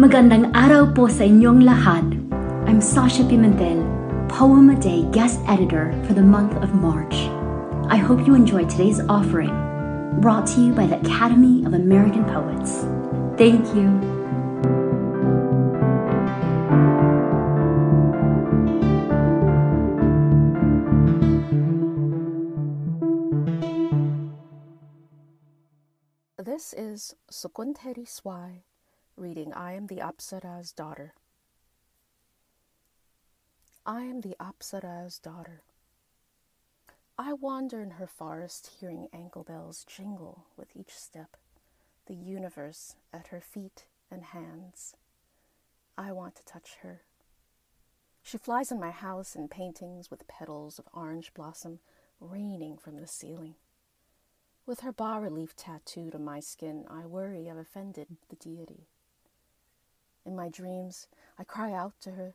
Magandang araw po sa inyong lahat. I'm Sasha Pimentel, Poem a Day guest editor for the month of March. I hope you enjoy today's offering, brought to you by the Academy of American Poets. Thank you. This is Sokunthary Svay reading I am the Apsara's daughter. I am the Apsara's daughter. I wander in her forest, hearing ankle bells jingle with each step, the universe at her feet and hands. I want to touch her. She flies in my house in paintings with petals of orange blossom raining from the ceiling. With her bas relief tattooed on my skin, I worry I've offended the deity. In my dreams, I cry out to her,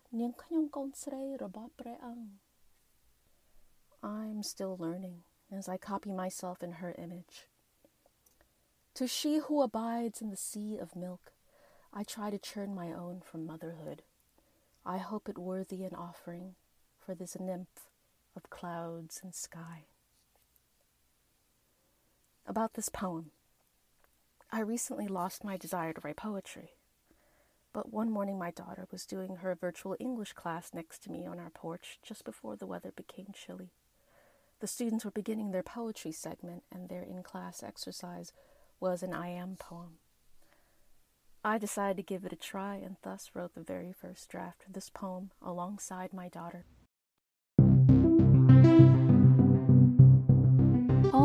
I'm still learning as I copy myself in her image. To she who abides in the sea of milk, I try to churn my own from motherhood. I hope it worthy an offering for this nymph of clouds and sky. About this poem, I recently lost my desire to write poetry. But one morning, my daughter was doing her virtual English class next to me on our porch just before the weather became chilly. The students were beginning their poetry segment, and their in class exercise was an I am poem. I decided to give it a try and thus wrote the very first draft of this poem alongside my daughter.